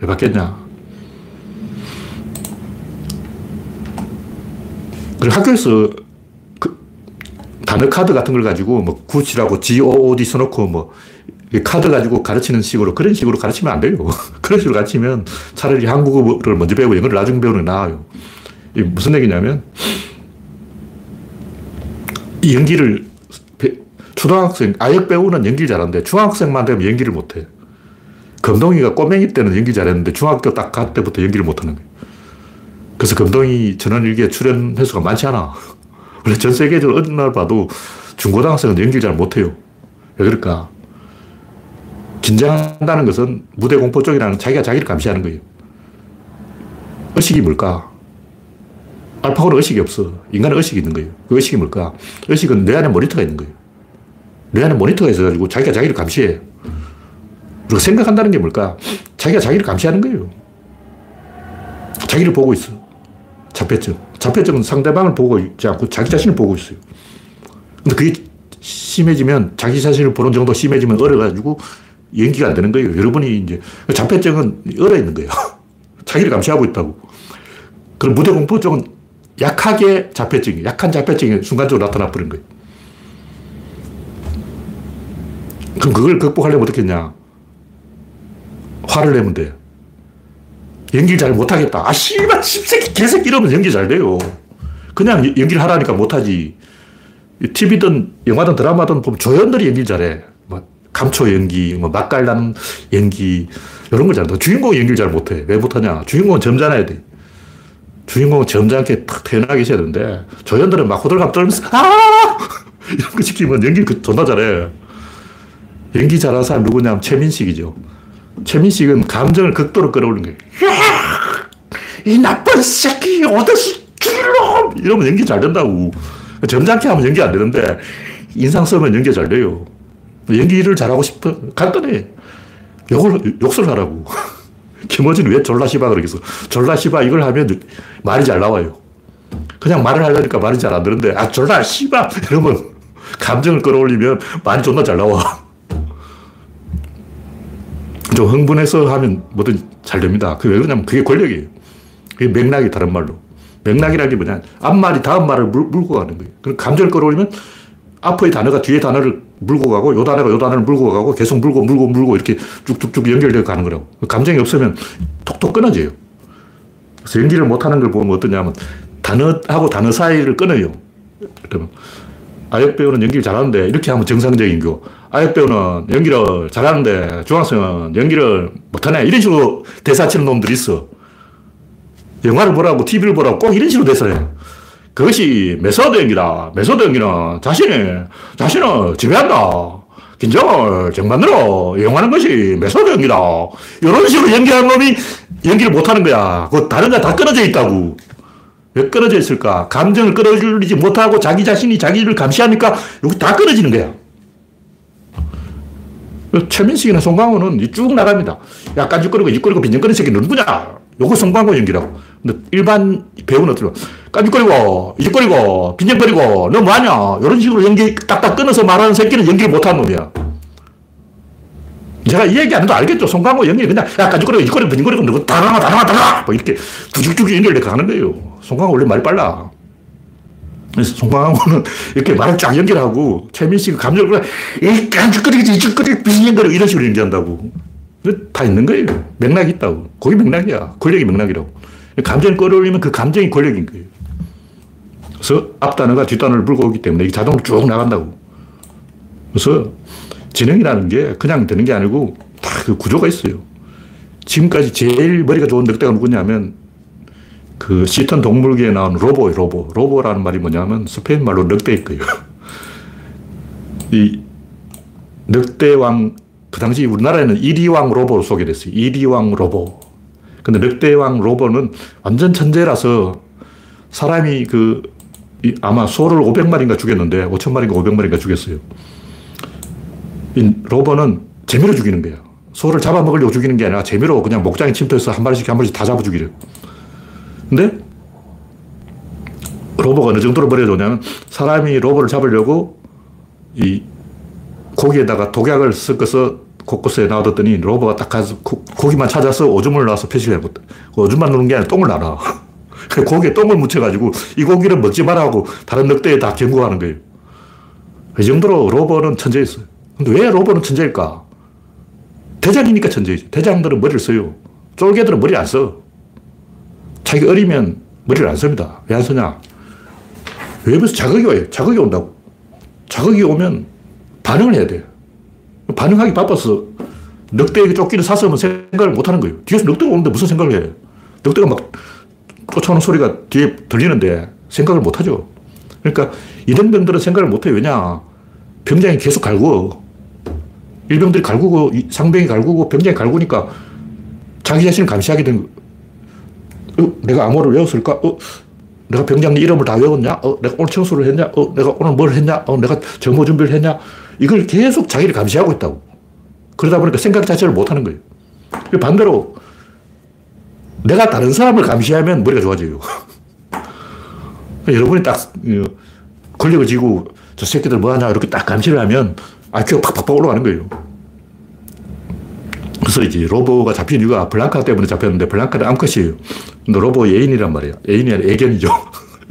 왜 바뀌었냐? 그리고 학교에서 그 단어 카드 같은 걸 가지고 뭐 구치라고 GOOD 써놓고 뭐 카드 가지고 가르치는 식으로 그런 식으로 가르치면 안 돼요. 그런 식으로 가르치면 차라리 한국어를 먼저 배우고 영어를 나중에 배우는 게 나아요. 이게 무슨 얘기냐면 이 연기를 초등학생, 아역 배우는 연기를 잘하는데 중학생만 되면 연기를 못해. 금동이가 꼬맹이 때는 연기 잘했는데 중학교 딱 갈 때부터 연기를 못하는 거예요. 그래서 금동이 전원일기에 출연 횟수가 많지 않아. 원래 전 세계적으로 어느 날 봐도 중고등학생은 연기를 잘 못해요. 왜 그럴까? 긴장한다는 것은 무대 공포 쪽이라는 자기가 자기를 감시하는 거예요. 의식이 뭘까? 알파고는 의식이 없어. 인간은 의식이 있는 거예요. 그 의식이 뭘까? 의식은 뇌 안에 모니터가 있는 거예요. 뇌 안에 모니터가 있어가지고 자기가 자기를 감시해. 그리고 생각한다는 게 뭘까? 자기가 자기를 감시하는 거예요. 자기를 보고 있어. 자폐증. 자폐증은 상대방을 보고 있지 않고 자기 자신을 보고 있어요. 근데 그게 심해지면 자기 자신을 보는 정도 심해지면 어려가지고 연기가 안 되는 거예요. 여러분이 이제 자폐증은 얼어 있는 거예요. 자기를 감시하고 있다고. 그럼 무대 공포 쪽은 약하게 자폐증이, 약한 자폐증이 순간적으로 나타나 버린 거예요. 그럼 그걸 극복하려면 어떻게 했냐? 화를 내면 돼. 연기를 잘 못하겠다. 아, 씨발, 십새끼, 개새끼 이러면 연기 잘 돼요. 그냥 연기를 하라니까 못하지. TV든 영화든 드라마든 보면 조연들이 연기 잘해. 뭐, 감초 연기, 뭐, 맛깔나는 연기, 이런 걸 잘해. 주인공 연기를 잘 못해. 왜 못하냐? 주인공은 점잖아야 돼. 주인공은 점잖게 탁 태어나게 있어야 되는데, 조연들은 막 호들갑 떨면서, 아! 이런 거 시키면 연기 그 존나 잘해. 연기 잘하는 사람 누구냐면 최민식이죠. 최민식은 감정을 극도로 끌어올린 거예요. 이 나쁜 새끼, 어디서 죽일놈! 이러면 연기 잘 된다고. 점잖게 하면 연기 안 되는데, 인상 쓰면 연기 잘 돼요. 연기를 잘하고 싶어. 간단해. 욕을, 욕설 하라고. 김어진 왜 졸라시바 그러겠어. 졸라시바 이걸 하면 말이 잘 나와요. 그냥 말을 하려니까 말이 잘 안 되는데, 아, 졸라시바! 이러면 감정을 끌어올리면 말이 존나 잘 나와. 좀 흥분해서 하면 뭐든 잘 됩니다. 그게 왜 그러냐면 그게 권력이에요. 그게 맥락이 다른 말로. 맥락이라는 게 뭐냐. 앞말이 다음 말을 물, 물고 가는 거예요. 그럼 감정을 끌어올리면 앞의 단어가 뒤에 단어를 물고 가고 요 단어가 요 단어를 물고 가고 계속 물고 물고 물고 이렇게 쭉쭉쭉 연결되어 가는 거라고. 감정이 없으면 톡톡 끊어져요. 그래서 연기를 못하는 걸 보면 어떠냐면 단어하고 단어 사이를 끊어요. 그러면 아역 배우는 연기를 잘하는데 이렇게 하면 정상적인 거. 아역 배우는 연기를 잘하는데 중학생은 연기를 못하네. 이런 식으로 대사 치는 놈들이 있어. 영화를 보라고, TV를 보라고 꼭 이런 식으로 대사를 해. 그것이 method 연기다. method 연기는 자신이, 자신을 지배한다. 긴장을 정만으로 이용하는 것이 method 연기다. 이런 식으로 연기하는 놈이 연기를 못하는 거야. 그 다른 거 다 끊어져 있다고. 왜 끊어져 있을까? 감정을 끌어올리지 못하고 자기 자신이 자기를 감시하니까 여기 다 끊어지는 거야. 최민식이나 송강호는 쭉 나갑니다. 야, 깐죽거리고 이끌리고 빈정거리는 새끼 누구냐? 요거 송강호 연기라고. 근데 일반 배우는 어떻게 깐죽거리고 이죽거리고 빈정거리고 너 뭐하냐? 이런 식으로 연기 딱딱 끊어서 말하는 새끼는 연기를 못하는 놈이야. 제가 이 얘기 안 해도 알겠죠. 송강호 연기 그냥 야, 깐죽거리고 이죽거리고 빈정거리고 누구 다나가 다 나가 다 나가 뭐 이렇게 두죽두죽 연결돼 가는 거예요. 송강호 원래 말이 빨라. 그래서 송강호는 이렇게 말을 쫙 연결하고 최민식이 감정을 이 깐죽거리지 이죽거리 빈정거리고 이런 식으로 연기한다고. 다 있는 거예요. 맥락이 있다고. 거기 맥락이야. 권력이 맥락이라고. 감정을 끌어올리면 그 감정이 권력인 거예요. 그래서 앞 단어가 뒷 단어를 물고 오기 때문에 이게 자동으로 쭉 나간다고. 그래서 진행이라는 게 그냥 되는 게 아니고 다 그 구조가 있어요. 지금까지 제일 머리가 좋은 늑대가 누구냐면 그 시턴 동물계에 나온 로보예요, 로보. 로보라는 말이 뭐냐면 스페인 말로 늑대일 거예요. 이 늑대왕, 그 당시 우리나라에는 이리왕 로보로 소개됐어요. 이리왕 로보. 근데 늑대왕 로보는 완전 천재라서 사람이 그, 아마 소를 500마리인가 죽였는데, 5천마리인가 500마리인가 죽였어요. 이 로보는 재미로 죽이는 거예요. 소를 잡아먹으려고 죽이는 게 아니라 재미로 그냥 목장에 침투해서 한 마리씩 한 마리씩 다 잡아 죽이래요. 근데 로보가 어느 정도로 좋냐면 사람이 로보를 잡으려고 이 고기에다가 독약을 섞어서 곳곳에 놔뒀더니 로보가 딱 가서 고 기만 찾아서 오줌을 놔서 표시를 해봤다. 오줌만 누는 게 아니라 똥을 놔라. 고기에 똥을 묻혀가지고 이 고기를 먹지 말라고 다른 늑대에 다 경고하는 거예요. 이 정도로 로보는 천재였어요. 근데 왜 로보는 천재일까? 대장이니까 천재이죠. 대장들은 머리를 써요. 쫄개들은 머리 안 써. 자기가 어리면 머리를 안 씁니다. 왜 안 쓰냐? 외부에서 자극이 와요. 자극이 온다고. 자극이 오면 반응을 해야 돼요. 반응하기 바빠서 늑대에게 쫓기는 사슴은 생각을 못 하는 거예요. 뒤에서 늑대가 오는데 무슨 생각을 해? 늑대가 막 쫓아오는 소리가 뒤에 들리는데 생각을 못 하죠. 그러니까 이런 병들은 생각을 못 해요. 왜냐? 병장이 계속 갈구어. 일병들이 갈구고, 상병이 갈구고, 병장이 갈구니까 자기 자신을 감시하게 된 어, 내가 암호를 외웠을까? 어, 내가 병장님 이름을 다 외웠냐? 어, 내가 오늘 청소를 했냐? 어, 내가 오늘 뭘 했냐? 어, 내가 정보 준비를 했냐? 이걸 계속 자기를 감시하고 있다고. 그러다 보니까 생각 자체를 못 하는 거예요. 반대로 내가 다른 사람을 감시하면 머리가 좋아져요. 여러분이 딱 어, 권력을 쥐고 저 새끼들 뭐 하냐 이렇게 딱 감시를 하면 IQ가 팍팍팍 올라가는 거예요. 그래서 이제 로보가 잡힌 이유가 블랑카 때문에 잡혔는데 블랑카는 암컷이에요. 근데 로보 예인이란 말이에요. 예인이 아니라 애견이죠.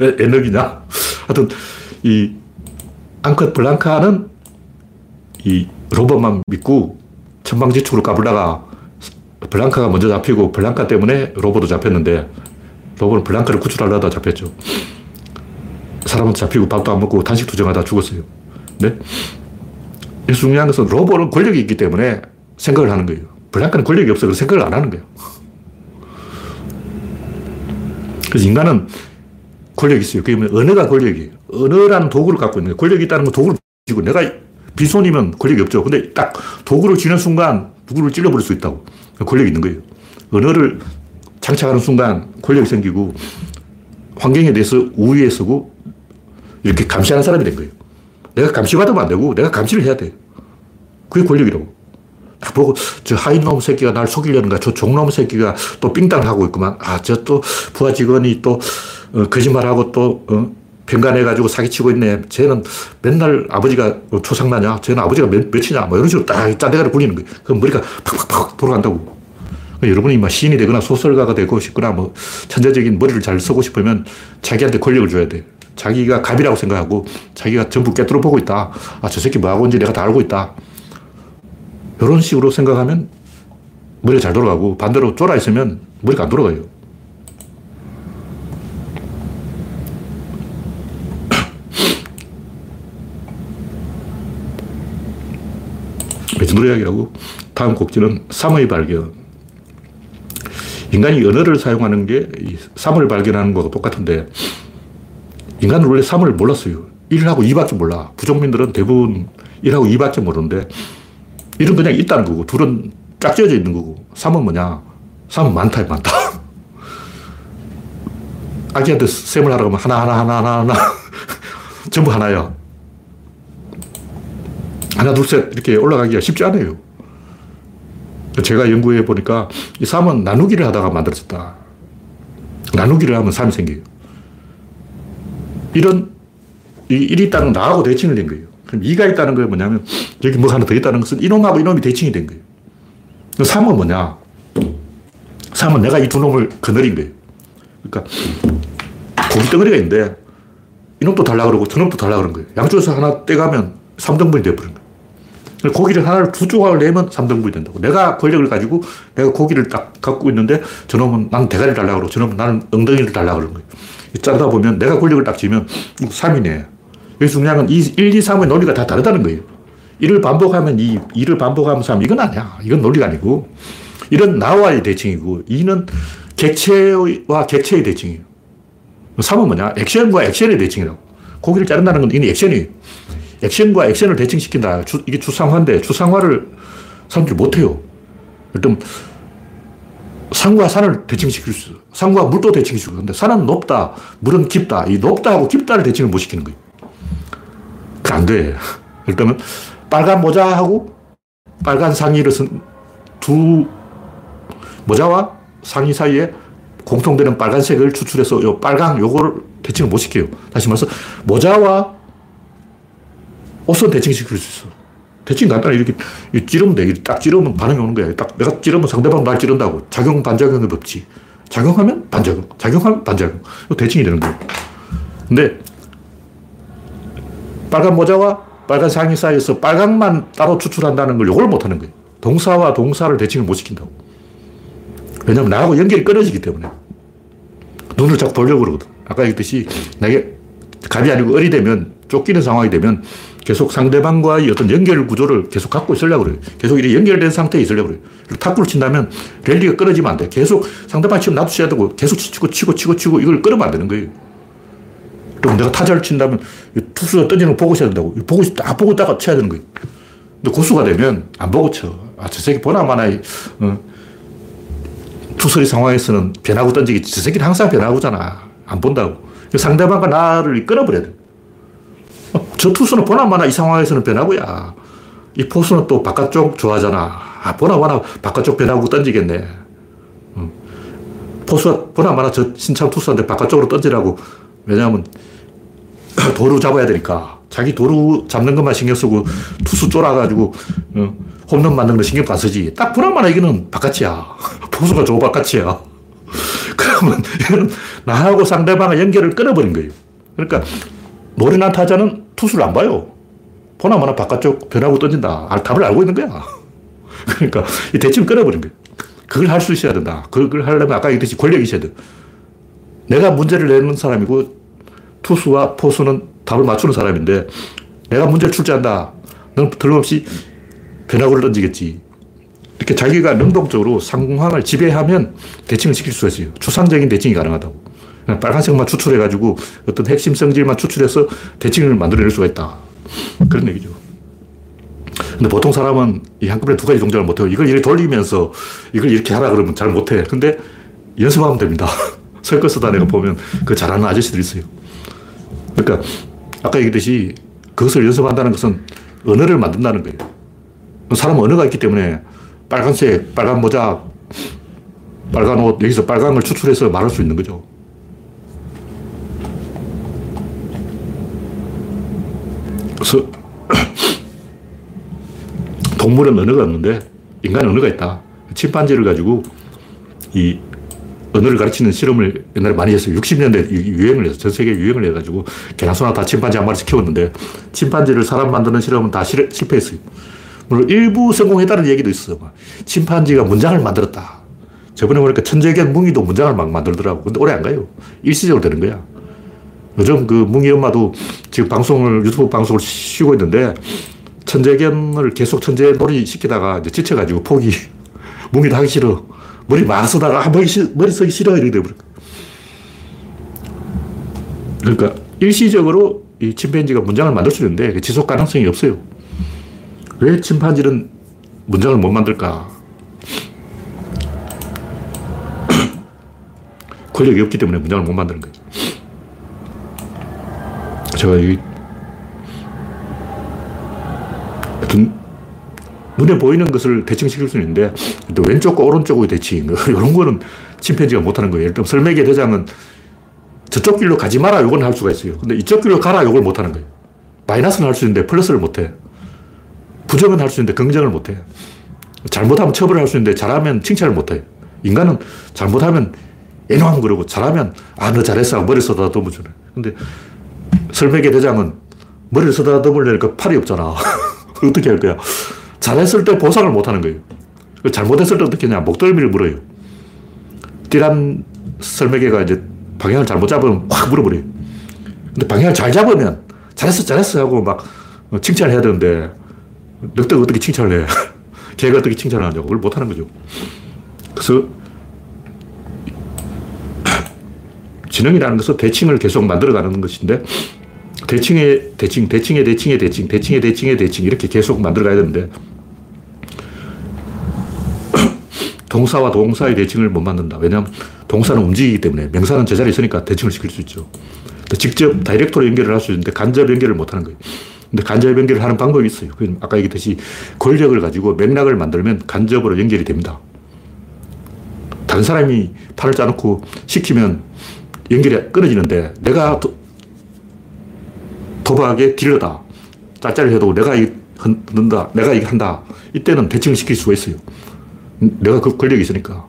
에너기냐? 하여튼 이 암컷 블랑카는 이 로봇만 믿고 천방지축으로 까불다가 블랑카가 먼저 잡히고 블랑카 때문에 로봇도 잡혔는데 로봇은 블랑카를 구출하려다 잡혔죠. 사람은 잡히고 밥도 안 먹고 단식 투정하다 죽었어요. 네? 중요한 것은 로봇은 권력이 있기 때문에 생각을 하는 거예요. 블랑카는 권력이 없어. 그 생각을 안 하는 거예요. 그래서 인간은 권력이 있어요. 그게 언어가 권력이에요. 언어라는 도구를 갖고 있는 거예요. 권력이 있다는 건 도구를 쥐고 내가 비손이면 권력이 없죠. 근데 딱 도구를 쥐는 순간 누구를 찔러버릴 수 있다고. 권력이 있는 거예요. 언어를 장착하는 순간 권력이 생기고 환경에 대해서 우위에 서고 이렇게 감시하는 사람이 된 거예요. 내가 감시받으면 안 되고 내가 감시를 해야 돼. 그게 권력이라고. 딱 보고 저 하인놈 새끼가 날 속이려는가 저 종놈 새끼가 또 삥땅을 하고 있구만. 아, 저 또 부하 직원이 또 어, 거짓말하고 또 어, 평간해가지고 사기치고 있네. 쟤는 맨날 아버지가 초상나냐? 쟤는 아버지가 몇, 몇이냐? 뭐 이런 식으로 딱 짠대가리 굴리는 거예요. 그럼 머리가 팍팍팍 돌아간다고. 여러분이 막 시인이 되거나 소설가가 되고 싶거나 뭐 천재적인 머리를 잘 쓰고 싶으면 자기한테 권력을 줘야 돼. 자기가 갑이라고 생각하고 자기가 전부 깨뚫어 보고 있다. 아, 저 새끼 뭐하고 있는지 내가 다 알고 있다. 이런 식으로 생각하면 머리가 잘 돌아가고 반대로 쫄아 있으면 머리가 안 돌아가요. 매진노래하기라고 다음 곡지는 삶의 발견. 인간이 언어를 사용하는 게 삶을 발견하는 거과 똑같은데 인간은 원래 삶을 몰랐어요. 1하고 2밖에 몰라. 부족민들은 대부분 1하고 2밖에 모르는데 1은 그냥 있다는 거고 둘은 짝지어져 있는 거고 3은 뭐냐? 3은 많다, 많다. 아기한테 셈을 하라고 하면 하나, 하나, 하나, 하나, 하나. 전부 하나야. 하나, 둘, 셋 이렇게 올라가기가 쉽지 않아요. 제가 연구해 보니까 이 3은 나누기를 하다가 만들어졌다. 나누기를 하면 3이 생겨요. 1은 이 1이 있다는 나하고 대칭을 된 거예요. 그럼 2가 있다는 건 뭐냐면 여기 뭐 하나 더 있다는 것은 이놈하고 이놈이 대칭이 된 거예요. 3은 뭐냐? 3은 내가 이 두 놈을 거느린 거예요. 그러니까 고기 덩어리가 있는데 이놈도 달라 그러고 저놈도 달라 그런 거예요. 양쪽에서 하나 떼가면 3등분이 되어버린 거예요. 고기를 하나를 두 조각을 내면 3등분이 된다고. 내가 권력을 가지고 내가 고기를 딱 갖고 있는데 저놈은 나는 대가리를 달라 그러고 저놈은 나는 엉덩이를 달라 그러는 거예요. 짜다 보면 내가 권력을 딱 쥐면 3이네. 여기 중요한 건 1, 2, 3의 논리가 다 다르다는 거예요. 1을 반복하면 2, 2를 반복하면 3. 이건 아니야. 이건 논리가 아니고. 1은 나와의 대칭이고 2는 객체와 객체의 대칭이에요. 3은 뭐냐? 액션과 액션의 대칭이라고. 고기를 자른다는 건 이건 액션이에요. 액션과 액션을 대칭시킨다. 주, 이게 추상화인데 추상화를 사람들이 못해요. 일단 산과 산을 대칭시킬 수. 산과 물도 대칭시키고 근데 산은 높다, 물은 깊다. 이 높다하고 깊다를 대칭을 못 시키는 거예요. 안 돼. 일단은 빨간 모자하고 빨간 상의를 쓴 두 모자와 상의 사이에 공통되는 빨간색을 추출해서 요 빨강 요거를 대칭을 못 시켜요. 다시 말해서 모자와 옷은 대칭시킬 수 있어. 대칭 간단해. 이렇게 찌르면 돼. 딱 찌르면 반응이 오는 거야. 딱 내가 찌르면 상대방 날 찌른다고. 작용, 반작용의 법칙. 작용하면 반작용. 작용하면 반작용. 대칭이 되는 거예요. 근데 빨간 모자와 빨간 상의 사이에서 빨강만 따로 추출한다는 걸 요걸 못 하는 거예요. 동사와 동사를 대칭을 못 시킨다고. 왜냐면 나하고 연결이 끊어지기 때문에. 눈을 자꾸 보려고 그러거든. 아까 얘기했듯이 내게 갑이 아니고 을이 되면 쫓기는 상황이 되면 계속 상대방과의 어떤 연결 구조를 계속 갖고 있으려고 그래요. 계속 이렇게 연결된 상태에 있으려고 그래요. 탁구를 친다면 랠리가 끊어지면 안 돼. 계속 상대방 치면 나도 쳐야 되고 계속 치고 치고 치고 치고 이걸 끊으면 안 되는 거예요. 그럼 내가 타자를 친다면 투수가 던지는 거 보고 쳐야 된다고. 보고, 딱 보고 있다가 쳐야 되는 거예요. 근데 고수가 되면 안 보고 쳐. 아, 저 새끼 보나 마나, 어, 투수의 상황에서는 변하고 던지기. 저 새끼는 항상 변하고잖아. 안 본다고. 상대방과 나를 끊어버려야 돼. 어, 저 투수는 보나 마나 이 상황에서는 변하고야. 이 포수는 또 바깥쪽 좋아하잖아. 아, 보나 마나 바깥쪽 변하고 던지겠네. 어. 포수가 보나 마나 저 신참 투수한테 바깥쪽으로 던지라고. 왜냐하면 도로 잡아야 되니까. 자기 도루 잡는 것만 신경 쓰고 투수 쫄아가지고 어, 홈런 만드는 거 신경 안 쓰지. 딱 불안만 이거는 바깥이야. 포수가 저 바깥이야. 그러면 이거는 나하고 상대방의 연결을 끊어버린 거예요. 그러니까 노련한 타자는 투수를 안 봐요. 보나마나 바깥쪽 변하고 던진다. 아, 답을 알고 있는 거야. 그러니까 이 대칭을 끊어버린 거예요. 그걸 할 수 있어야 된다. 그걸 하려면 아까 얘기했듯이 권력이 있어야 돼. 내가 문제를 내는 사람이고 투수와 포수는 답을 맞추는 사람인데 내가 문제를 출제한다. 넌 틀림없이 변화구를 던지겠지. 이렇게 자기가 능동적으로 상황을 지배하면 대칭을 시킬 수가 있어요. 추상적인 대칭이 가능하다고. 빨간색만 추출해가지고 어떤 핵심 성질만 추출해서 대칭을 만들어낼 수가 있다. 그런 얘기죠. 근데 보통 사람은 이 한꺼번에 두 가지 동작을 못해요. 이걸 이렇게 돌리면서 이걸 이렇게 하라 그러면 잘 못해. 근데 연습하면 됩니다. 설거스다 내가 보면 그 잘하는 아저씨들 있어요. 그러니까 아까 얘기했듯이 그것을 연습한다는 것은 언어를 만든다는 거예요. 사람은 언어가 있기 때문에 빨간색, 빨간 모자, 빨간 옷, 여기서 빨간 걸 추출해서 말할 수 있는 거죠. 그래서 동물은 언어가 없는데 인간은 언어가 있다. 침판지를 가지고 이 언어를 가르치는 실험을 옛날에 많이 했어요. 60년대 유행을 해서 전 세계 유행을 해가지고 개나소나 다 침판지 한 마리씩 키웠는데 침판지를 사람 만드는 실험은 다 실, 실패했어요. 물론 일부 성공했다는 얘기도 있어. 침판지가 문장을 만들었다. 저번에 보니까 천재견 뭉이도 문장을 막 만들더라고. 근데 오래 안 가요. 일시적으로 되는 거야. 요즘 그 뭉이 엄마도 지금 방송을, 유튜브 방송을 쉬고 있는데 천재견을 계속 천재 놀이 시키다가 이제 지쳐가지고 포기. 뭉이도 하기 싫어. 머리 막 쓰다가 아, 머리, 머리 쓰기 싫어. 이렇게 돼버려. 그러니까 일시적으로 이 침팬지가 문장을 만들 수 있는데 지속 가능성이 없어요. 왜 침판지는 문장을 못 만들까? 권력이 없기 때문에 문장을 못 만드는 거예요. 제가 이 눈에 보이는 것을 대칭시킬 수 있는데 또 왼쪽과 오른쪽의 대칭 이런 거는 침팬지가 못하는 거예요. 예를 설매개 대장은 저쪽 길로 가지 마라 요건 할 수가 있어요. 근데 이쪽 길로 가라 요걸 못하는 거예요. 마이너스는 할 수 있는데 플러스를 못해. 부정은 할 수 있는데 긍정을 못해. 잘못하면 처벌할 수 있는데 잘하면 칭찬을 못해. 인간은 잘못하면 애노하면 그러고 잘하면 아, 너 잘했어. 머리 쏟아듬어 주네. 근데 설매개 대장은 머리를 쏟아듬으려니까 팔이 없잖아. 어떻게 할 거야? 잘했을 때 보상을 못 하는 거예요. 잘못했을 때 어떻게 하냐. 목덜미를 물어요. 띠란 설매개가 이제 방향을 잘못 잡으면 확 물어버려요. 근데 방향을 잘 잡으면 잘했어, 잘했어 하고 막 칭찬을 해야 되는데 늑대가 어떻게 칭찬을 해? 개가 어떻게 칭찬을 하냐고. 그걸 못 하는 거죠. 그래서 지능이라는 것은 대칭을 계속 만들어가는 것인데 대칭의 대칭, 대칭의 대칭의 대칭, 대칭의 대칭의 대칭 이렇게 계속 만들어가야 되는데 동사와 동사의 대칭을 못 만든다. 왜냐하면 동사는 움직이기 때문에 명사는 제자리에 있으니까 대칭을 시킬 수 있죠. 직접 다이렉트로 연결을 할 수 있는데 간접 연결을 못 하는 거예요. 근데 간접 연결을 하는 방법이 있어요. 아까 얘기했듯이 권력을 가지고 맥락을 만들면 간접으로 연결이 됩니다. 다른 사람이 팔을 짜놓고 시키면 연결이 끊어지는데 내가 도, 도박의 딜러다. 짤짤을 해도 내가 이 흔든다. 내가 이거 한다. 이때는 대칭을 시킬 수가 있어요. 내가 그 권력이 있으니까.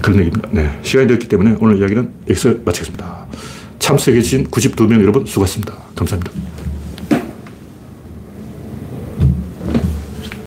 그런 얘기입니다. 네. 시간이 되었기 때문에 오늘 이야기는 여기서 마치겠습니다. 참석해주신 92명 여러분 수고하셨습니다. 감사합니다.